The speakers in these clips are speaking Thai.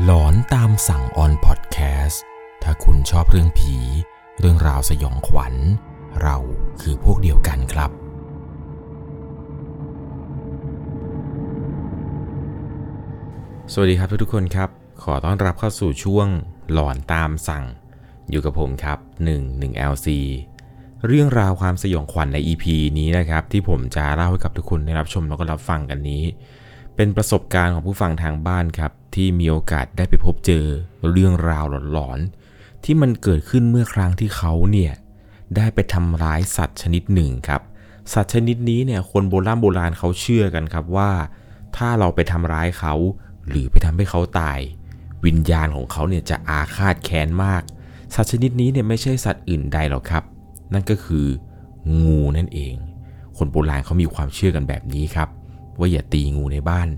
หลอนตามสั่งออนพอดแคสต์ถ้าคุณชอบเรื่องผี เรื่องราวสยองขวัญ เราคือพวกเดียวกันครับ สวัสดีครับทุกๆคนครับ ขอต้อนรับเข้าสู่ช่วงหลอนตามสั่ง อยู่กับผมครับ 1 1 LC เรื่องราวความสยองขวัญใน EP นี้นะครับ ที่ผมจะเล่าให้กับทุกคนได้รับชมแล้วก็รับฟังกันนี้ เป็นประสบการณ์ของผู้ฟังทางบ้านครับ ที่มีโอกาสได้ไปพบเจอเรื่องราวหลอนๆที่มันเกิดขึ้นเมื่อครั้งที่เขาเนี่ยได้ไปทำร้ายสัตว์ชนิดหนึ่งครับ สัตว์ชนิดนี้เนี่ยคนโบราณโบราณเขาเชื่อกันครับว่า ถ้าเราไปทำร้ายเขา หรือไปทำให้เขาตาย วิญญาณของเขาเนี่ยจะอาฆาตแค้นมาก สัตว์ชนิดนี้เนี่ยไม่ใช่สัตว์อื่นใดหรอกครับ นั่นก็คืองูนั่นเอง คนโบราณเขามีความเชื่อกันแบบนี้ครับ ว่าอย่าตีงูในบ้าน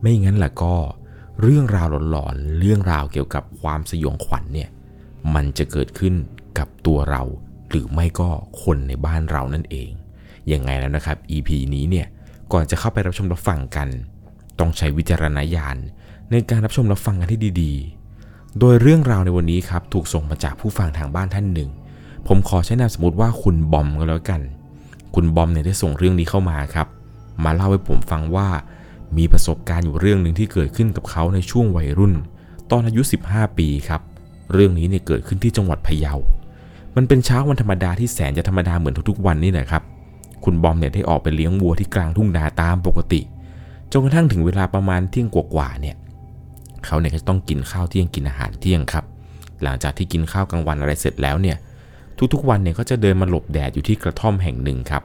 ไม่งั้นล่ะก็ เรื่องราวหลอนๆเรื่องราวเกี่ยวกับความสยองขวัญเนี่ยมันจะเกิดขึ้นกับตัวเรา หรือไม่ก็คนในบ้านเรานั่นเองยังไงแล้วนะครับ EP นี้เนี่ยก่อนจะเข้าไปรับชมรับฟังกัน ต้องใช้วิจารณญาณในการรับชมรับฟังกันให้ดีๆ โดยเรื่องราวในวันนี้ครับถูกส่งมาจากผู้ฟังทางบ้านท่านหนึ่ง ผมขอใช้นามสมมติว่าคุณบอมก็แล้วกัน คุณบอมเนี่ยได้ส่งเรื่องนี้เข้ามาครับ มาเล่าให้ผมฟังว่า มีประสบการณ์อยู่เรื่องหนึ่งที่เกิดขึ้นกับเขาในช่วงวัยรุ่น ตอนอายุ 15 ปีครับ เรื่องนี้เนี่ยเกิดขึ้นที่จังหวัดพะเยา มันเป็นเช้าวันธรรมดาที่แสนจะธรรมดาเหมือนทุกๆ วันนี่แหละครับ คุณบอมเนี่ยได้ออกไปเลี้ยงวัวที่กลางทุ่งนาตามปกติ จนกระทั่งถึงเวลาประมาณเที่ยงกว่าๆเนี่ย เขาเนี่ยก็ต้องกินข้าวเที่ยงกินอาหารเที่ยงครับ หลังจากที่กินข้าวกลางวันอะไรเสร็จแล้วเนี่ย ทุกๆ วันเนี่ยก็จะเดินมาหลบแดดอยู่ที่กระท่อมแห่งหนึ่งครับ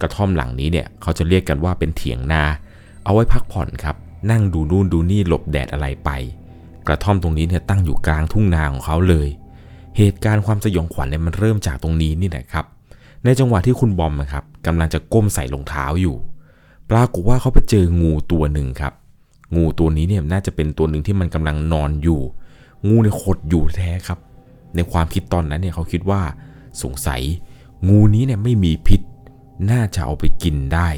กระท่อมหลังนี้เนี่ยเขาจะเรียกกันว่าเป็นเถียงนา เอาไว้พักผ่อนครับ นั่งดูนู่นดูนี่หลบแดดอะไรไป กระท่อมตรงนี้เนี่ยตั้งอยู่กลางทุ่งนาของเขาเลย เหตุการณ์ความสยองขวัญเนี่ยมันเริ่มจากตรงนี้นี่แหละครับ ในจังหวะที่คุณบอมนะครับกำลังจะก้มใส่รองเท้าอยู่ ปรากฏว่าเขาไปเจองูตัวหนึ่งครับ งูตัวนี้เนี่ยน่าจะเป็นตัวหนึ่งที่มันกำลังนอนอยู่ งูเนี่ยขดอยู่แท้ครับ ในความคิดตอนนั้นเนี่ยเขาคิดว่าสงสัย งูนี้เนี่ยไม่มีพิษ น่าจะเอาไปกินได้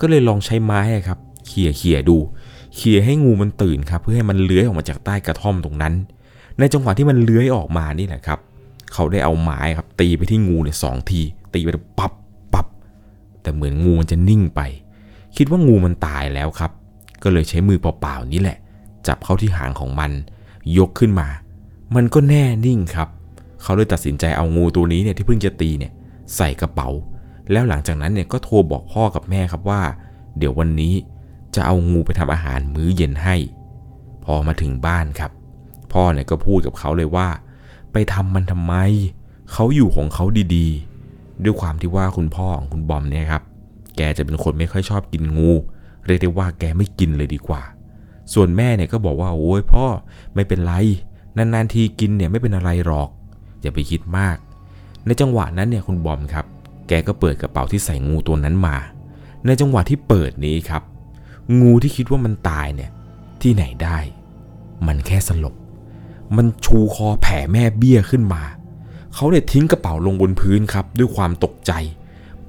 ก็เลยลองใช้ไม้ครับเขี่ยเขี่ยดูเขี่ยให้งูมันตื่นครับ เพื่อให้มันเลื้อยออกมาจากใต้กระท่อมตรงนั้น ในจังหวะที่มันเลื้อยออกมานี่แหละครับ เขาได้เอาไม้ครับ ตีไปที่งูเนี่ยสองที ตีไปปับปับแต่เหมือนงูมันจะนิ่งไป คิดว่างูมันตายแล้วครับ ก็เลยใช้มือเปล่าๆนี่แหละ จับเข้าที่หางของมัน ยกขึ้นมา มันก็แน่นิ่งครับ เขาเลยตัดสินใจเอางูตัวนี้เนี่ยที่เพิ่งจะตีเนี่ยใส่กระเป๋า แล้วหลังจากนั้นเนี่ยก็โทรบอกพ่อกับแม่ครับว่า เดี๋ยววันนี้จะเอางูไปทำอาหารมื้อเย็นให้ พอมาถึงบ้านครับ พ่อเนี่ยก็พูดกับเขาเลยว่า ไปทำมันทำไม เขาอยู่ของเขาดีๆ ด้วยความที่ว่าคุณพ่อของคุณบอมเนี่ยครับ แกจะเป็นคนไม่ค่อยชอบกินงู เรียกได้ว่าแกไม่กินเลยดีกว่า ส่วนแม่เนี่ยก็บอกว่าโอ้ยพ่อไม่เป็นไร นานๆทีกินเนี่ยไม่เป็นอะไรหรอก อย่าไปคิดมาก ในจังหวะนั้นเนี่ยคุณบอมครับ แกก็เปิดกระเป๋าที่ใส่งูตัวนั้นมา ในจังหวะที่เปิดนี้ครับ งูที่คิดว่ามันตายเนี่ย ที่ไหนได้ มันแค่สลบ มันชูคอแผ่แม่เบี้ยขึ้นมา เขาเนี่ยทิ้งกระเป๋าลงบนพื้นครับ ด้วยความตกใจ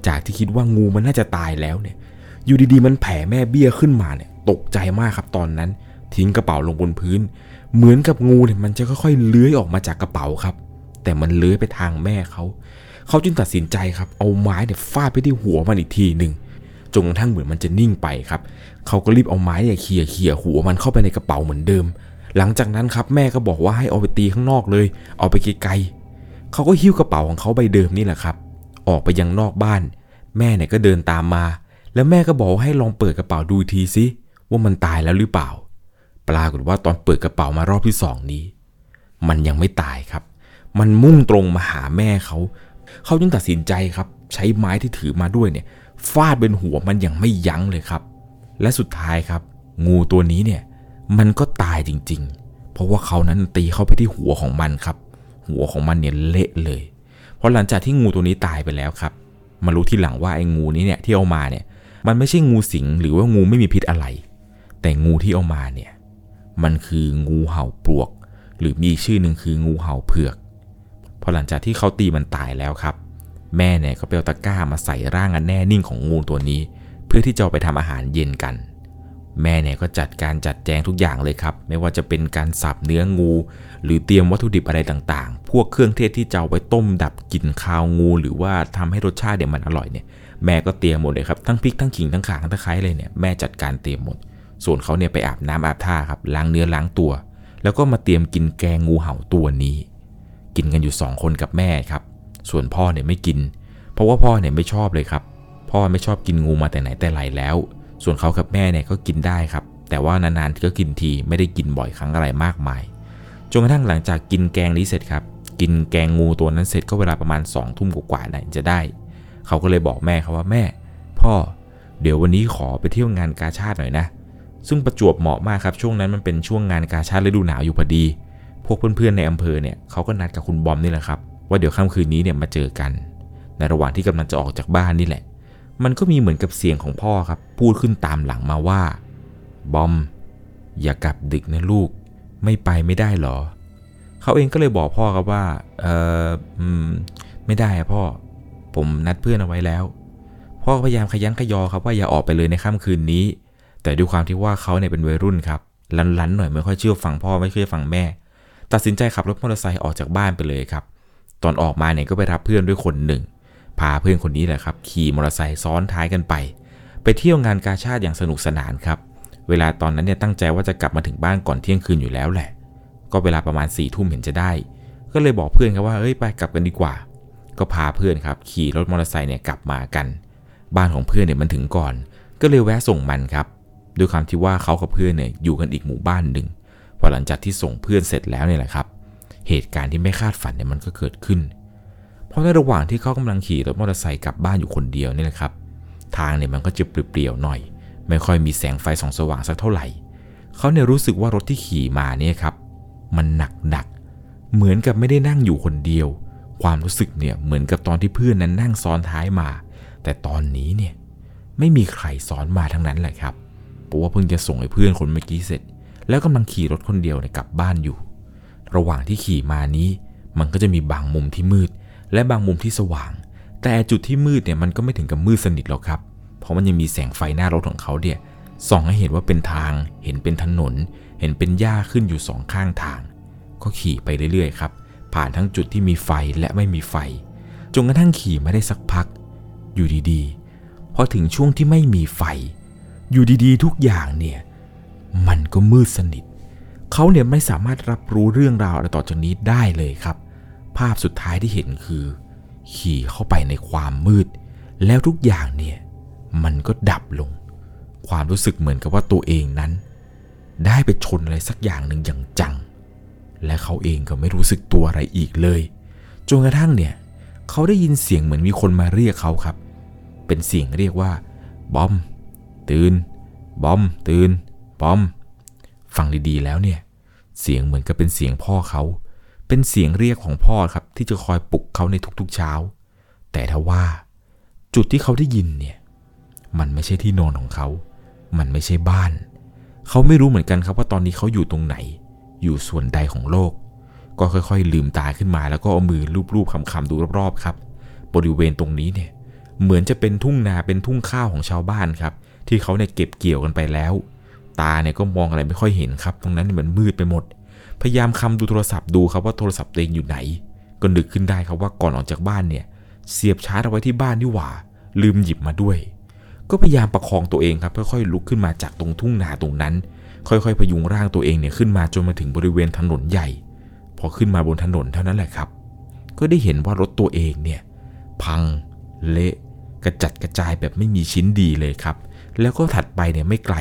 จากที่คิดว่างูมันน่าจะตายแล้วเนี่ย อยู่ดีๆ มันแผ่แม่เบี้ยขึ้นมาเนี่ย ตกใจมากครับตอนนั้น ทิ้งกระเป๋าลงบนพื้น เหมือนกับงูเนี่ยมันจะค่อยๆเลื้อยออกมาจากกระเป๋าครับ แต่มันเลื้อยไปทางแม่เขา เขาจึงตัดสินใจครับเอาไม้เนี่ยฟาดไปที่หัวมันอีกทีหนึ่งจนกระทั่งเหมือนมันจะนิ่งไปครับเขาก็รีบเอาไม้เนี่ยเขี่ยเขี่ยหัวมันเข้าไปในกระเป๋าเหมือนเดิม หลังจากนั้นครับแม่ก็บอกว่าให้เอาไปตีข้างนอกเลย เอาไปไกลๆเขาก็หิ้วกระเป๋าของเขาใบเดิมนี่แหละครับ ออกไปยังนอกบ้าน แม่เนี่ยก็เดินตามมา แล้วแม่ก็บอกให้ลองเปิดกระเป๋าดูทีซิว่ามันตายแล้วหรือเปล่า ปรากฏว่าตอนเปิดกระเป๋ามารอบที่สองนี้ มันยังไม่ตายครับ มันมุ่งตรงมาหาแม่เขา เขาจึงตัดสินใจครับ ใช้ไม้ที่ถือมาด้วยเนี่ยฟาดเป็นหัวมันอย่างไม่ยั้งเลยครับ และสุดท้ายครับ งูตัวนี้เนี่ยมันก็ตายจริง ๆ เพราะว่าเขานั้นตีเข้าไปที่หัวของมันครับ หัวของมันเนี่ยเละเลย เพราะหลังจากที่งูตัวนี้ตายไปแล้วครับ มารู้ที่หลังว่าไอ้งูนี้เนี่ยที่เอามาเนี่ย มันไม่ใช่งูสิงหรือว่างูไม่มีพิษอะไร แต่งูที่เอามาเนี่ย มันคืองูเห่าปลวก หรือมีชื่อหนึ่งคืองูเห่าเผือก พอหลังจากที่เขาตีมันตายแล้วครับ แม่เนี่ยก็ไปเอาตะกร้ามาใส่ร่างอันแน่นิ่งของงูตัวนี้ เพื่อที่จะไปทำอาหารเย็นกัน แม่เนี่ยก็จัดการจัดแจงทุกอย่างเลยครับ ไม่ว่าจะเป็นการสับเนื้องู หรือเตรียมวัตถุดิบอะไรต่างๆ พวกเครื่องเทศที่จะเอาไว้ต้มดับกลิ่นคาวงูหรือว่าทำให้รสชาติเดี๋ยมันอร่อยเนี่ยแม่ก็เตรียมหมดเลยครับทั้งพริกทั้งขิงทั้งข่าทั้งตะไคร้เลยเนี่ยแม่จัดการเตรียมหมด ส่วนเขาเนี่ยไปอาบน้ำอาบท่าครับล้างเนื้อล้างตัว แล้วก็มาเตรียมกินแกงงูเห่าตัวนี้ กินกันอยู่2คนกับแม่ครับ ส่วนพ่อเนี่ยไม่กิน เพราะว่าพ่อเนี่ยไม่ชอบเลยครับ พ่อไม่ชอบกินงูมาแต่ไหนแต่ไรแล้ว ส่วนเขากับแม่เนี่ยก็กินได้ครับ แต่ว่านานๆก็กินทีไม่ได้กินบ่อยครั้งอะไรมากมายจนกระทั่งหลังจากกินแกงนี้เสร็จครับ กินแกงงูตัวนั้นเสร็จก็เวลาประมาณ2องทุ่มกว่าๆไหนจะได้ เขาก็เลยบอกแม่เขาว่าแม่ พ่อ เดี๋ยววันนี้ขอไปเที่ยวงานกาชาติหน่อยนะ ซึ่งประจวบเหมาะมากครับช่วงนั้นมันเป็นช่วงงานกาชาติฤดูหนาวอยู่พอดี วกเพื่อนๆในอำเภอเนี่ยเขาก็นัดกับคุณบอมนี่แหละครับ ว่าเดี๋ยวค่ำคืนนี้เนี่ยมาเจอกัน ในระหว่างที่กำลังจะออกจากบ้านนี่แหละ มันก็มีเหมือนกับเสียงของพ่อครับ พูดขึ้นตามหลังมาว่า บอม อย่ากลับดึกนะลูก ไม่ไปไม่ได้หรอ เขาเองก็เลยบอกพ่อครับว่า เออไม่ได้อะพ่อ ผมนัดเพื่อนเอาไว้แล้ว พ่อพยายามขยันขยอครับว่าอย่าออกไปเลยในค่ำคืนนี้ แต่ด้วยความที่ว่าเขาเนี่ยเป็นวัยรุ่นครับลันๆหน่อยไม่ค่อยเชื่อฟังพ่อไม่เชื่อฟังแม่ ตัดสินใจขับรถมอเตอร์ไซค์ออกจากบ้านไปเลยครับ ตอนออกมาเนี่ยก็ไปรับเพื่อนด้วยคนหนึ่ง พาเพื่อนคนนี้แหละครับ ขี่มอเตอร์ไซค์ซ้อนท้ายกันไป ไปเที่ยวงานกาชาติอย่างสนุกสนานครับ เวลาตอนนั้นเนี่ยตั้งใจว่าจะกลับมาถึงบ้านก่อนเที่ยงคืนอยู่แล้วแหละ ก็เวลาประมาณ4ี่ทุ่มเห็นจะได้ ก็เลยบอกเพื่อนครับว่าเอ้ยไปกลับกันดีกว่า ก็พาเพื่อนครับขี่รถมอเตอร์ไซค์เนี่ยกลับมากัน บ้านของเพื่อนเนี่ยมันถึงก่อน ก็เลยแวะส่งมันครับด้วยความที่ว่าเขากับเพื่อนเนี่ยอยู่กันอีกหมู่บ้านหนึ่ง พอหลังจากที่ส่งเพื่อนเสร็จแล้วเนี่ยแหละครับ เหตุการณ์ที่ไม่คาดฝันเนี่ยมันก็เกิดขึ้น เพราะในระหว่างที่เขากำลังขี่รถมอเตอร์ไซค์กลับบ้านอยู่คนเดียวนี่แหละครับ ทางเนี่ยมันก็จะเปลี่ยวๆหน่อย ไม่ค่อยมีแสงไฟส่องสว่างสักเท่าไหร่ เขาเนี่ยรู้สึกว่ารถที่ขี่มาเนี่ยครับ มันหนักหนักๆเหมือนกับไม่ได้นั่งอยู่คนเดียว ความรู้สึกเนี่ยเหมือนกับตอนที่เพื่อนนั้นนั่งซ้อนท้ายมา แต่ตอนนี้เนี่ยไม่มีใครซ้อนมาทั้งนั้นแหละครับเพราะว่าเพิ่งจะส่งให้เพื่อนคนเมื่อกี้เสร็จ แล้วกำลังขี่รถคนเดียวเนี่ยกลับบ้านอยู่ ระหว่างที่ขี่มานี้ มันก็จะมีบางมุมที่มืด และบางมุมที่สว่าง แต่จุดที่มืดเนี่ยมันก็ไม่ถึงกับมืดสนิทหรอกครับ เพราะมันยังมีแสงไฟหน้ารถของเขาเนี่ยส่องให้เห็นว่าเป็นทาง เห็นเป็นถนน เห็นเป็นหญ้าขึ้นอยู่สองข้างทาง ก็ขี่ไปเรื่อยๆครับ ผ่านทั้งจุดที่มีไฟและไม่มีไฟ จนกระทั่งขี่มาได้สักพัก อยู่ดีๆ พอถึงช่วงที่ไม่มีไฟ อยู่ดีๆ ทุกอย่างเนี่ย มันก็มืดสนิท เขาเนี่ยไม่สามารถรับรู้เรื่องราวอะไรต่อจากนี้ได้เลยครับ ภาพสุดท้ายที่เห็นคือ ขี่เข้าไปในความมืด แล้วทุกอย่างเนี่ย มันก็ดับลง ความรู้สึกเหมือนกับว่าตัวเองนั้น ได้ไปชนอะไรสักอย่างหนึ่งอย่างจัง และเขาเองก็ไม่รู้สึกตัวอะไรอีกเลยจนกระทั่งเนี่ย เขาได้ยินเสียงเหมือนมีคนมาเรียกเขาครับ เป็นเสียงเรียกว่า บอม ตื่น บอม ตื่น บอม ฟังดีๆแล้วเนี่ย เสียงเหมือนกับเป็นเสียงพ่อเขา เป็นเสียงเรียกของพ่อครับ ที่จะคอยปลุกเขาในทุกๆเช้า แต่ถ้าว่า จุดที่เขาได้ยินเนี่ย มันไม่ใช่ที่นอนของเขา มันไม่ใช่บ้าน เขาไม่รู้เหมือนกันครับว่าตอนนี้เขาอยู่ตรงไหน อยู่ส่วนใดของโลก ก็ค่อยๆ ลืมตาขึ้นมาแล้วก็เอามือลูบๆคำๆดูรอบๆครับ บริเวณตรงนี้เนี่ยเหมือนจะเป็นทุ่งนาเป็นทุ่งข้าวของชาวบ้านครับ ที่เขาเนี่ยเก็บเกี่ยวกันไปแล้ว ตาเนี่ยก็มองอะไรไม่ค่อยเห็นครับ ตรงนั้นมันมืดไปหมด พยายามคำดูโทรศัพท์ดูครับว่าโทรศัพท์ตัวเองอยู่ไหน ก็นึกขึ้นได้ครับว่าก่อนออกจากบ้านเนี่ย เสียบชาร์จเอาไว้ที่บ้านนี่หว่า ลืมหยิบมาด้วย ก็พยายามประคองตัวเองครับค่อยๆลุกขึ้นมาจากตรงทุ่งนาตรงนั้น ค่อยๆพยุงร่างตัวเองเนี่ยขึ้นมาจนมาถึงบริเวณถนนใหญ่ พอขึ้นมาบนถนนเท่านั้นแหละครับ ก็ได้เห็นว่ารถตัวเองเนี่ยพังเละกระจัดกระจายแบบไม่มีชิ้นดีเลยครับ แล้วก็ถัดไปเนี่ยไม่ไกล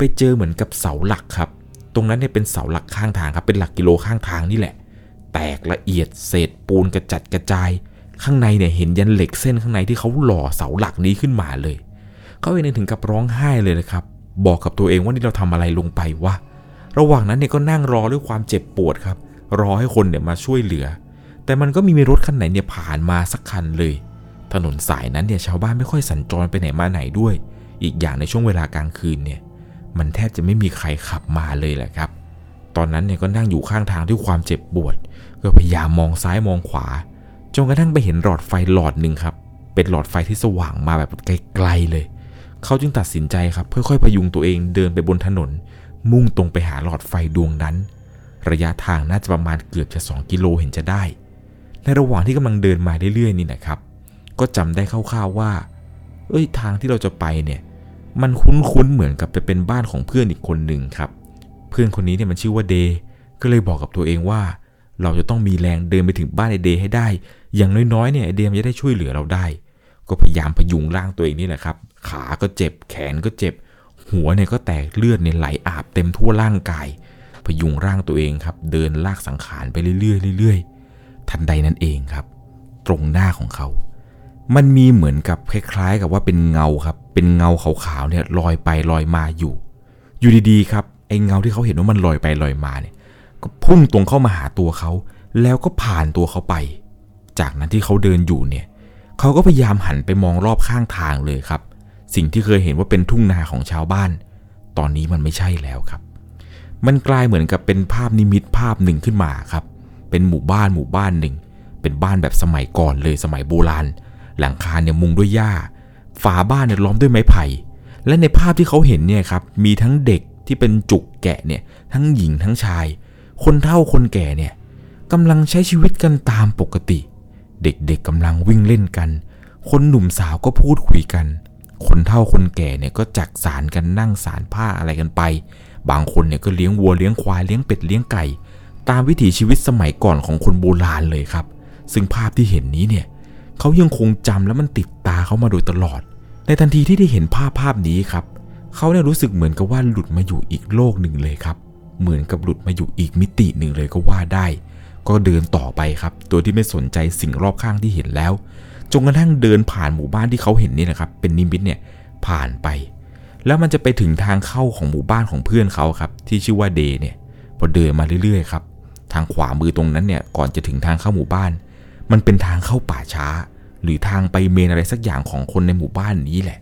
ไปเจอเหมือนกับเสาหลักครับ ตรงนั้นเนี่ยเป็นเสาหลักข้างทางครับ เป็นหลักกิโลข้างทางนี่แหละ แตกละเอียดเศษปูนกระจัดกระจาย ข้างในเนี่ยเห็นยันเหล็กเส้นข้างในที่เขาหล่อเสาหลักนี้ขึ้นมาเลย เขาเองถึงกับร้องไห้เลยนะครับ บอกกับตัวเองว่านี่เราทำอะไรลงไปวะ ระหว่างนั้นเนี่ยก็นั่งรอด้วยความเจ็บปวดครับ รอให้คนเนี่ยมาช่วยเหลือ แต่มันก็ไมมีรถคันไหนเนี่ยผ่านมาสักคันเลย ถนนสายนั้นเนี่ยชาวบ้านไม่ค่อยสัญจรไปไหนมาไหนด้วย อีกอย่างในช่วงเวลากลางคืนเนี่ย มันแทบจะไม่มีใครขับมาเลยแหละครับ ตอนนั้นเนี่ยก็นั่งอยู่ข้างทางด้วยความเจ็บปวด ก็พยายามมองซ้ายมองขวา จนกระทั่งไปเห็นหลอดไฟหลอดหนึ่งครับ เป็นหลอดไฟที่สว่างมาแบบไกลๆเลย เขาจึงตัดสินใจครับค่อยๆพยุงตัวเองเดินไปบนถนน มุ่งตรงไปหาหลอดไฟดวงนั้น ระยะทางน่าจะประมาณเกือบจะ2กิโลเห็นจะได้ ในระหว่างที่กำลังเดินมาเรื่อยๆนี่นะครับ ก็จำได้คร่าวๆว่า เอ้ยทางที่เราจะไปเนี่ย มันคุ้นๆเหมือนกับจะเป็นบ้านของเพื่อนอีกคนหนึ่งครับ เพื่อนคนนี้เนี่ยมันชื่อว่าเดย์ก็เลยบอกกับตัวเองว่า เราจะต้องมีแรงเดินไปถึงบ้านไอเดย์ให้ได้ อย่างน้อยๆเนี่ยไอเดย์มันจะได้ช่วยเหลือเราได้ ก็พยายามพยุงร่างตัวเองนี่แหละครับ ขาก็เจ็บ แขนก็เจ็บ หัวเนี่ยก็แตกเลือดเนี่ยไหลอาบเต็มทั่วร่างกาย พยุงร่างตัวเองครับ เดินลากสังขารไปเรื่อยๆเรื่อยๆทันใดนั้นเองครับ ตรงหน้าของเขา มันมีเหมือนกับคล้ายๆ กับว่าเป็นเงาครับ เป็นเงาขาวๆเนี่ยลอยไปลอยมาอยู่ อยู่ดีๆครับไอ้เงาที่เขาเห็นว่ามันลอยไปลอยมาเนี่ย ก็พุ่งตรงเข้ามาหาตัวเขา แล้วก็ผ่านตัวเขาไป จากนั้นที่เขาเดินอยู่เนี่ยเขาก็พยายามหันไปมองรอบข้างทางเลยครับ สิ่งที่เคยเห็นว่าเป็นทุ่งนาของชาวบ้าน ตอนนี้มันไม่ใช่แล้วครับ มันกลายเหมือนกับเป็นภาพนิมิตภาพหนึ่งขึ้นมาครับ เป็นหมู่บ้านหมู่บ้านหนึ่ง เป็นบ้านแบบสมัยก่อนเลยสมัยโบราณ หลังคาเนี่ยมุงด้วยหญ้า ฝาบ้านเนี่ยล้อมด้วยไม้ไผ่ และในภาพที่เขาเห็นเนี่ยครับมีทั้งเด็กที่เป็นจุกแกะเนี่ยทั้งหญิงทั้งชาย คนเฒ่าคนแก่เนี่ยกำลังใช้ชีวิตกันตามปกติ เด็กๆกำลังวิ่งเล่นกัน คนหนุ่มสาวก็พูดคุยกัน คนเฒ่าคนแก่เนี่ยก็จักสารกันนั่งสารผ้าอะไรกันไป บางคนเนี่ยก็เลี้ยงวัวเลี้ยงควายเลี้ยงเป็ดเลี้ยงไก่ ตามวิถีชีวิตสมัยก่อนของคนโบราณเลยครับ ซึ่งภาพที่เห็นนี้เนี่ย เขายังคงจำและมันติดตาเขามาโดยตลอด ในทันทีที่ได้เห็นภาพภาพนี้ครับ เขาเนี่ยรู้สึกเหมือนกับว่าหลุดมาอยู่อีกโลกหนึ่งเลยครับ เหมือนกับหลุดมาอยู่อีกมิติหนึ่งเลยก็ว่าได้ ก็เดินต่อไปครับ โดยที่ไม่สนใจสิ่งรอบข้างที่เห็นแล้วจนกระทั่งเดินผ่านหมู่บ้านที่เขาเห็นนี่นะครับ เป็นนิมิตเนี่ยผ่านไป แล้วมันจะไปถึงทางเข้าของหมู่บ้านของเพื่อนเขาครับ ที่ชื่อว่าเดย์เนี่ยพอเดินมาเรื่อยๆครับทางขวามือตรงนั้นเนี่ยก่อนจะถึงทางเข้าหมู่บ้าน มันเป็นทางเข้าป่าช้า หรือทางไปเมนอะไรสักอย่างของคนในหมู่บ้านนี้แหละ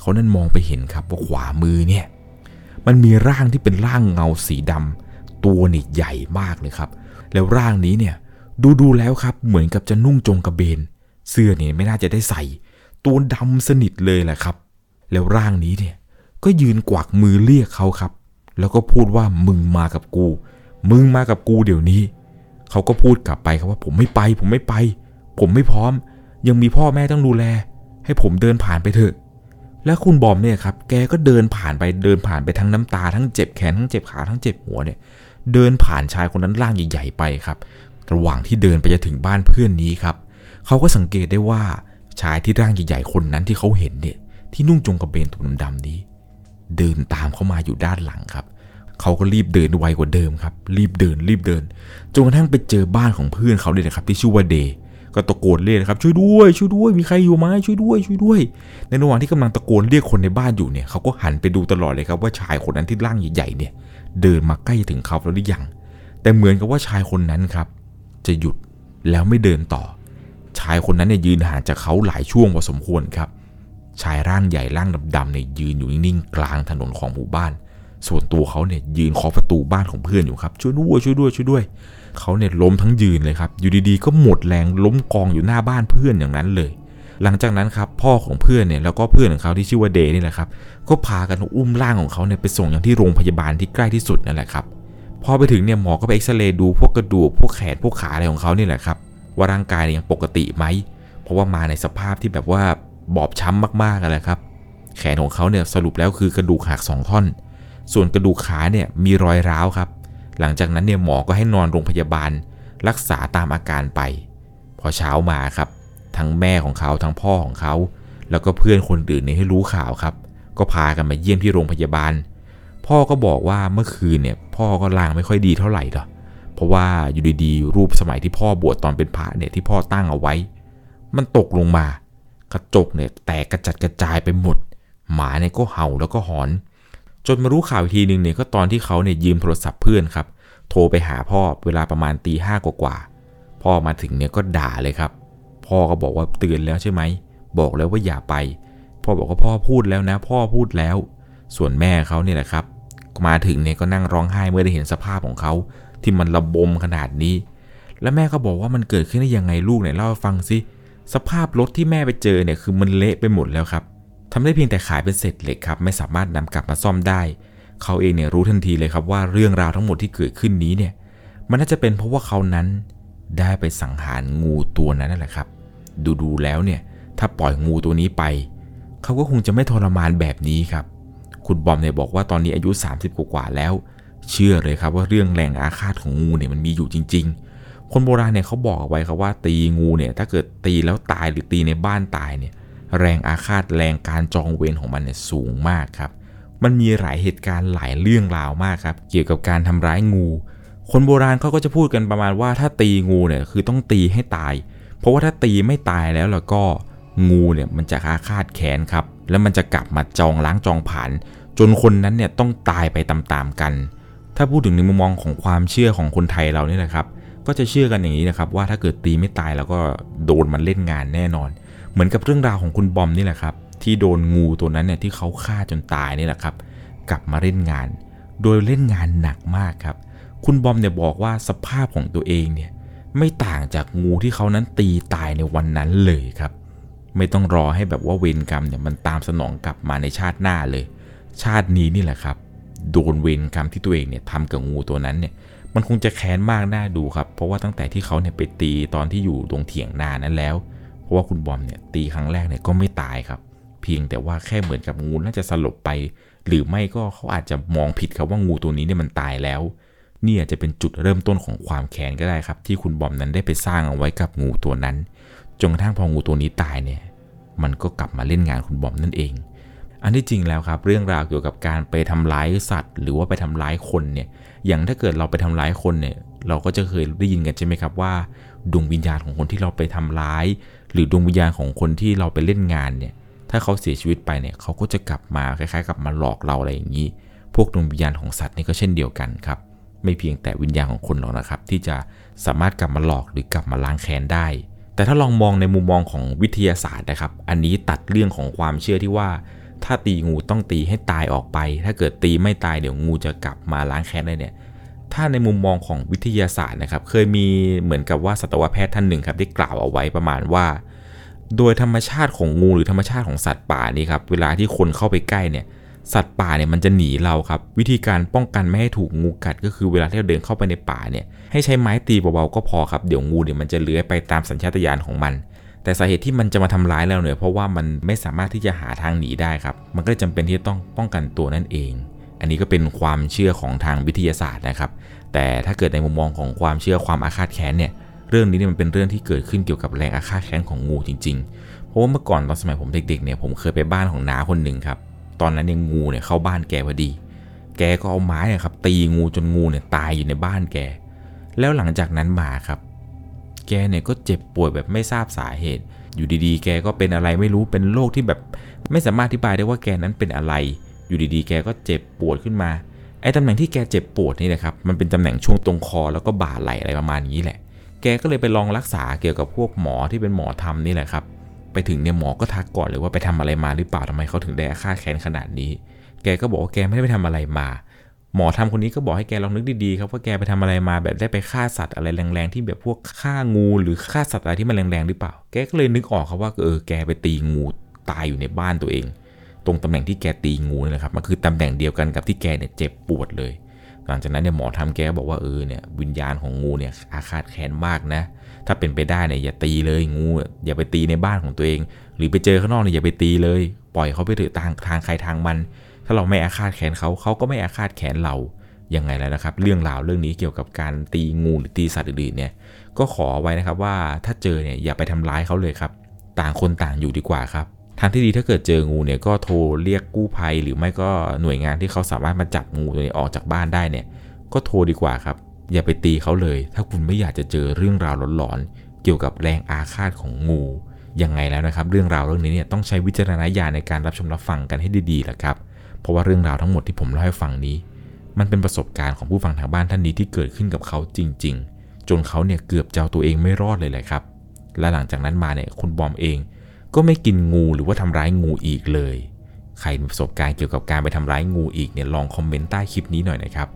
เขานั่นมองไปเห็นครับว่าขวามือเนี่ย มันมีร่างที่เป็นร่างเงาสีดำตัวนี่ใหญ่มากเลยครับ แล้วร่างนี้เนี่ยดูดูแล้วครับเหมือนกับจะนุ่งจงกระเบน เสื้อเนี่ยไม่น่าจะได้ใส่ ตัวดำสนิทเลยแหละครับ แล้วร่างนี้เนี่ยก็ยืนกวักมือเรียกเขาครับ แล้วก็พูดว่ามึงมากับกู มึงมากับกูเดี๋ยวนี้ เขาก็พูดกลับไปครับว่าผมไม่ไป ผมไม่ไป ผมไม่พร้อม ยังมีพ่อแม่ต้องดูแล ให้ผมเดินผ่านไปเถอะ และคุณบอมเนี่ยครับ แกก็เดินผ่านไปเดินผ่านไปทั้งน้ำตาทั้งเจ็บแขนทั้งเจ็บขาทั้งเจ็บหัวเนี่ย เดินผ่านชายคนนั้นร่างใหญ่ๆไปครับ ระหว่างที่เดินไปจะถึงบ้านเพื่อนนี้ครับ เขาก็สังเกตได้ว่าชายที่ร่างใหญ่ๆคนนั้นที่เขาเห็นเนี่ยที่นุ่งจงกระเบนตัวดำๆนี้ เดินตามเขามาอยู่ด้านหลังครับ เขาก็รีบเดินไวกว่าเดิมครับ รีบเดินรีบเดินจนกระทั่งไปเจอบ้านของเพื่อนเขาเลยนะครับ ที่ชื่อว่าเดย์ก็ตะโกนเรียกนะครับช่วยด้วยช่วยด้วยมีใครอยู่ไหมช่วยด้วย ช่วยด้วย ในระหว่างที่กำลังตะโกนเรียกคนในบ้านอยู่เนี่ยเขาก็หันไปดูตลอดเลยครับว่าชายคนนั้นที่ร่างใหญ่ๆเนี่ย เดินมาใกล้ถึงเขาแล้วหรือยังแต่เหมือนกับว่าชายคนนั้นครับ จะหยุดแล้วไม่เดินต่อ ชายคนนั้นเนี่ยยืนห่างจากเขาหลายช่วงพอสมควรครับ ชายร่างใหญ่ร่างดำๆเนี่ยยืนอยู่นิ่งๆกลางถนนของหมู่บ้าน ส่วนตัวเขาเนี่ยยืนเคาะประตูบ้านของเพื่อนอยู่ครับช่วยด้วยช่วยด้วยช่วยด้วยเขาเนี่ยล้มทั้งยืนเลยครับ อยู่ดีๆ ก็หมดแรงล้มกองอยู่หน้าบ้านเพื่อนอย่างนั้นเลย หลังจากนั้นครับพ่อของเพื่อนเนี่ยแล้วก็เพื่อนของเขาที่ชื่อว่าเดย์นี่แหละครับก็พากันอุ้มร่างของเขาเนี่ยไปส่งอย่างที่โรงพยาบาลที่ใกล้ที่สุดนั่นแหละครับพอไปถึงเนี่ยหมอก็ไปเอ็กซเรย์ดูพวกกระดูกพวกแขนพวกขาอะไรของเขานี่แหละครับว่าร่างกายยยังปกติไหมเพราะว่ามาในสภาพที่แบบว่าบอบช้ำมากๆกันแหละครับ แขนของเขาเนี่ยสรุปแล้วคือกระดูกหักสองท่อน ส่วนกระดูกขาเนี่ยมีรอยร้าวครับ หลังจากนั้นเนี่ยหมอก็ให้นอนโรงพยาบาล รักษาตามอาการไป พอเช้ามาครับ ทั้งแม่ของเขาทั้งพ่อของเขา แล้วก็เพื่อนคนอื่นเนี่ยให้รู้ข่าวครับ ก็พากันมาเยี่ยมที่โรงพยาบาล พ่อก็บอกว่าเมื่อคืนเนี่ยพ่อก็ลางไม่ค่อยดีเท่าไหร่หรอกเพราะว่าอยู่ดีๆรูปสมัยที่พ่อบวชตอนเป็นพระเนี่ยที่พ่อตั้งเอาไว้ มันตกลงมากระจกเนี่ยแตกกระจัดกระจายไปหมด หมาเนี่ยก็เห่าแล้วก็หอน จนมารู้ข่าวอีกทีหนึ่งเนี่ยก็ตอนที่เขาเนี่ยยืมโทรศัพท์เพื่อนครับ โทรไปหาพ่อเวลาประมาณตีห้ากว่าๆพ่อมาถึงเนี่ยก็ด่าเลยครับ พ่อก็บอกว่าเตือนแล้วใช่ไหม บอกแล้วว่าอย่าไป พ่อบอกว่าพ่อพูดแล้วนะ พ่อพูดแล้ว ส่วนแม่เขาเนี่ยแหละครับ มาถึงเนี่ยก็นั่งร้องไห้เมื่อได้เห็นสภาพของเขาที่มันระบมขนาดนี้ แล้วแม่ก็บอกว่ามันเกิดขึ้นได้ยังไงลูกไหนเล่าให้ฟังสิสภาพรถที่แม่ไปเจอเนี่ยคือมันเละไปหมดแล้วครับ ทำได้เพียงแต่ขายเป็นเศษเหล็กครับไม่สามารถนำกลับมาซ่อมได้ เขาเองเนี่ยรู้ทันทีเลยครับว่าเรื่องราวทั้งหมดที่เกิดขึ้นนี้เนี่ยมันน่าจะเป็นเพราะว่าเขานั้นได้ไปสังหารงูตัวนั้นนั่นแหละครับ ดูๆแล้วเนี่ยถ้าปล่อยงูตัวนี้ไป เขาก็คงจะไม่ทรมานแบบนี้ครับ คุณบอมเนี่ยบอกว่าตอนนี้อายุ 30 กว่าแล้ว เชื่อเลยครับว่าเรื่องแรงอาฆาตของงูเนี่ยมันมีอยู่จริง ๆ คนโบราณเนี่ยเขาบอกเอาไว้ครับว่าตีงูเนี่ยถ้าเกิดตีแล้วตายหรือตีในบ้านตายเนี่ย แรงอาฆาตแรงการจองเวรของมันเนี่ยสูงมากครับ มันมีหลายเหตุการณ์หลายเรื่องราวมากครับ เกี่ยวกับการทำร้ายงู คนโบราณเขาก็จะพูดกันประมาณว่าถ้าตีงูเนี่ยคือต้องตีให้ตาย เพราะว่าถ้าตีไม่ตายแล้วแล้วก็งูเนี่ยมันจะอาฆาตแค้นครับ แล้วมันจะกลับมาจองล้างจองผ่าน จนคนนั้นเนี่ยต้องตายไปตามๆกัน ถ้าพูดถึงในมุมมองของความเชื่อของคนไทยเราเนี่ยนะครับ ก็จะเชื่อกันอย่างนี้นะครับว่าถ้าเกิดตีไม่ตายแล้วก็โดนมันเล่นงานแน่นอน เหมือนกับเรื่องราวของคุณบอมนี่แหละครับ ที่โดนงูตัวนั้นเนี่ยที่เขาฆ่าจนตายนี่แหละครับ กลับมาเล่นงาน โดยเล่นงานหนักมากครับ คุณบอมเนี่ยบอกว่าสภาพของตัวเองเนี่ยไม่ต่างจากงูที่เขานั้นตีตายในวันนั้นเลยครับ ไม่ต้องรอให้แบบว่าเวรกรรมเนี่ยมันตามสนองกลับมาในชาติหน้าเลย ชาตินี้นี่แหละครับ โดนเวรกรรมที่ตัวเองเนี่ยทำกับงูตัวนั้นเนี่ย มันคงจะแค้นมากน่าดูครับ เพราะว่าตั้งแต่ที่เขาเนี่ยไปตีตอนที่อยู่ตรงเถียงนานั้นแล้ว เพราะว่าคุณบอมเนี่ยตีครั้งแรกเนี่ยก็ไม่ตายครับ เพียงแต่ว่าแค่เหมือนกับงูน่าจะสลบไป หรือไม่ก็เขาอาจจะมองผิดครับว่างูตัวนี้เนี่ยมันตายแล้วนี่อาจจะเป็นจุดเริ่มต้นของความแค้นก็ได้ครับ ที่คุณบอมนั้นได้ไปสร้างเอาไว้กับงูตัวนั้นจนกระทั่งพองูตัวนี้ตายเนี่ย มันก็กลับมาเล่นงานคุณบอมนั่นเอง อันที่จริงแล้วครับ เรื่องราวเกี่ยวกับการไปทำร้ายสัตว์ หรือว่าไปทำร้ายคนเนี่ย อย่างถ้าเกิดเราไปทำร้ายคนเนี่ย เราก็จะเคยได้ยินกันใช่ไหมครับว่า ดวงวิญญาณของคนที่เราไปทำร้าย หรือดวงวิญญาณของคนที่เราไปเล่นงานเนี่ย ถ้าเขาเสียชีวิตไปเนี่ยเขาก็จะกลับมาคล้ายๆ กับมาหลอกเราอะไรอย่างนี้ พวกดวงวิญญาณของสัตว์นี่ก็เช่นเดียวกันครับ ไม่เพียงแต่วิญญาณของคนหรอกนะครับ ที่จะสามารถกลับมาหลอกหรือกลับมาล้างแค้นได้ แต่ถ้าลองมองในมุมมองของวิทยาศาสตร์นะครับ อันนี้ตัดเรื่องของความเชื่อที่ว่า ถ้าตีงูต้องตีให้ตายออกไป ถ้าเกิดตีไม่ตายเดี๋ยวงูจะกลับมาล้างแค้นได้เนี่ย ถ้าในมุมมองของวิทยาศาสตร์นะครับ เคยมีเหมือนกับว่าสัตวแพทย์ท่านหนึ่งครับได้กล่าวเอาไว้ประมาณว่า โดยธรรมชาติของงูหรือธรรมชาติของสัตว์ป่านี่ครับเวลาที่คนเข้าไปใกล้เนี่ยสัตว์ป่าเนี่ยมันจะหนีเราครับ วิธีการป้องกันไม่ให้ถูกงูกัด ก็คือเวลาที่เราเดินเข้าไปในป่าเนี่ยให้ใช้ไม้ตีเบาๆก็พอครับเดี๋ยวงูเนี่ยมันจะเลื้อยไปตามสัญชาตญาณของมัน แต่สาเหตุที่มันจะมาทำร้ายเราเนี่ยเพราะว่ามันไม่สามารถที่จะหาทางหนีได้ครับ มันก็จำเป็นที่จะต้องป้องกันตัวนั่นเอง นนี้ก็เป็นความเชื่อของทางวิทยาศาสตร์นะครับ แต่ถ้าเกิดในมุมมองของความเชื่อความอาฆาตแค้นเนี่ยเรื่องนี้เนี่ยมันเป็นเรื่องที่เกิดขึ้นเกี่ยวกับแรงอาฆาตแค้นของงูจริง ๆ เพราะว่าเมื่อก่อนตอนสมัยผมเด็กๆเนี่ยผมเคยไปบ้านของน้าคนหนึ่งครับตอนนั้นเนี่ยงูเนี่ยเข้าบ้านแกพอดี แกก็เอาไม้นี่ยครับตีงูจนงูเนี่ยตายอยู่ในบ้านแก แล้วหลังจากนั้นมาครับ แกเนี่ยก็เจ็บป่วยแบบไม่ทราบสาเหตุ อยู่ดีๆ แกก็เป็นอะไรไม่รู้เป็นโรคที่แบบไม่สามารถอธิบายได้ว่าแกนั้นเป็นอะไร อยู่ดีๆ แกก็เจ็บปวดขึ้นมา ไอ้ตำแหน่งที่แกเจ็บปวดนี่นะครับ มันเป็นตำแหน่งช่วงตรงคอแล้วก็บ่าไหล่อะไรประมาณนี้แหละ แกก็เลยไปลองรักษาเกี่ยวกับพวกหมอที่เป็นหมอทำนี่แหละครับ ไปถึงเนี่ยหมอก็ทักก่อนเลยว่าไปทำอะไรมาหรือเปล่าทำไมเขาถึงได้อาฆาตแค้นขนาดนี้ แกก็บอกว่าแกไม่ได้ไปทำอะไรมา หมอทำคนนี้ก็บอกให้แกลองนึกดีๆครับว่าแกไปทำอะไรมาแบบได้ไปฆ่าสัตว์อะไรแรงๆที่แบบพวกฆ่างูหรือฆ่าสัตว์อะไรที่มันแรงๆหรือเปล่า แกก็เลยนึกออกครับว่าเออแกไปตีงูตายอยู่ในบ้านตัวเอง ตรงตำแหน่งที่แกตีงูนี่แหละครับมันคือตำแหน่งเดียวกันกับที่แกเนี่ยเจ็บปวดเลย หลังจากนั้นเนี่ยหมอทำแกบอกว่าเออเนี่ยวิญญาณของงูเนี่ยอาฆาตแค้นมากนะ ถ้าเป็นไปได้เนี่ยอย่าตีเลยงูอย่าไปตีในบ้านของตัวเอง หรือไปเจอข้างนอกเนี่ยอย่าไปตีเลย ปล่อยเขาไปเถอะทางทางใครทางมัน ถ้าเราไม่อาฆาตแค้นเขาเขาก็ไม่อาฆาตแค้นเรายังไงแล้วนะครับ เรื่องราวเรื่องนี้เกี่ยวกับการตีงูหรือตีสัตว์อื่นๆเนี่ยก็ขอไว้นะครับว่าถ้าเจอเนี่ยอย่าไปทำร้ายเขาเลยครับ ต่างคนต่างอยู่ดีกว่าครับ ทางที่ดีถ้าเกิดเจองูเนี่ยก็โทรเรียกกู้ภัย หรือไม่ก็หน่วยงานที่เขาสามารถมาจับงูตัวนี้ออกจากบ้านได้เนี่ย ก็โทรดีกว่าครับ อย่าไปตีเขาเลย ถ้าคุณไม่อยากจะเจอเรื่องราวหลอนๆเกี่ยวกับแรงอาฆาตของงูยังไงแล้วนะครับ เรื่องราวเรื่องนี้เนี่ยต้องใช้วิจารณญาณในการรับชมรับฟังกันให้ดีๆแหละครับ เพราะว่าเรื่องราวทั้งหมดที่ผมเล่าให้ฟังนี้ มันเป็นประสบการณ์ของผู้ฟังทางบ้านท่านนี้ที่เกิดขึ้นกับเขาจริง ๆ จนเขาเนี่ยเกือบจะเอาตัวเองไม่รอดเลยแหละครับและหลังจากนั้นมาเนี่ยคุณบอมเอง ก็ไม่กินงูหรือว่าทำร้ายงูอีกเลย ใครมีประสบการณ์เกี่ยวกับการไปทำร้ายงูอีกเนี่ยลองคอมเมนต์ใต้คลิปนี้หน่อยนะครับ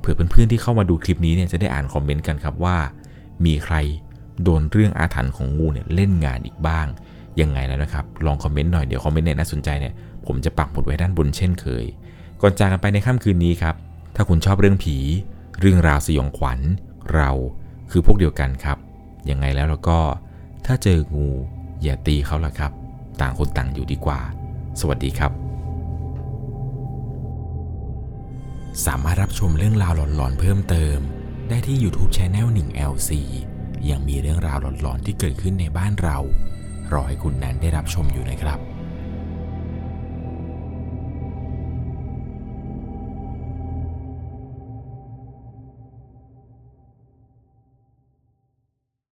เผื่อเพื่อนๆที่เข้ามาดูคลิปนี้เนี่ยจะได้อ่านคอมเมนต์กันครับว่า มีใครโดนเรื่องอาถรรพ์ของงูเนี่ยเล่นงานอีกบ้างยังไงแล้วนะครับ ลองคอมเมนต์หน่อยเดี๋ยวคอมเมนต์ไหนน่าสนใจเนี่ยผมจะปักหมุดไว้ด้านบนเช่นเคย ก่อนจากกันไปในค่ำคืนนี้ครับ ถ้าคุณชอบเรื่องผี เรื่องราวสยองขวัญ เราคือพวกเดียวกันครับ ยังไงแล้วเราก็ถ้าเจองู อย่าตีเขาละครับ ต่างคนต่างอยู่ดีกว่า สวัสดีครับ สามารถรับชมเรื่องราวหลอนๆเพิ่มเติม ได้ที่ YouTube Channel 1 LC ยังมีเรื่องราวหลอนๆที่เกิดขึ้นในบ้านเรา รอให้คุณนั้นได้รับชมอยู่นะครับ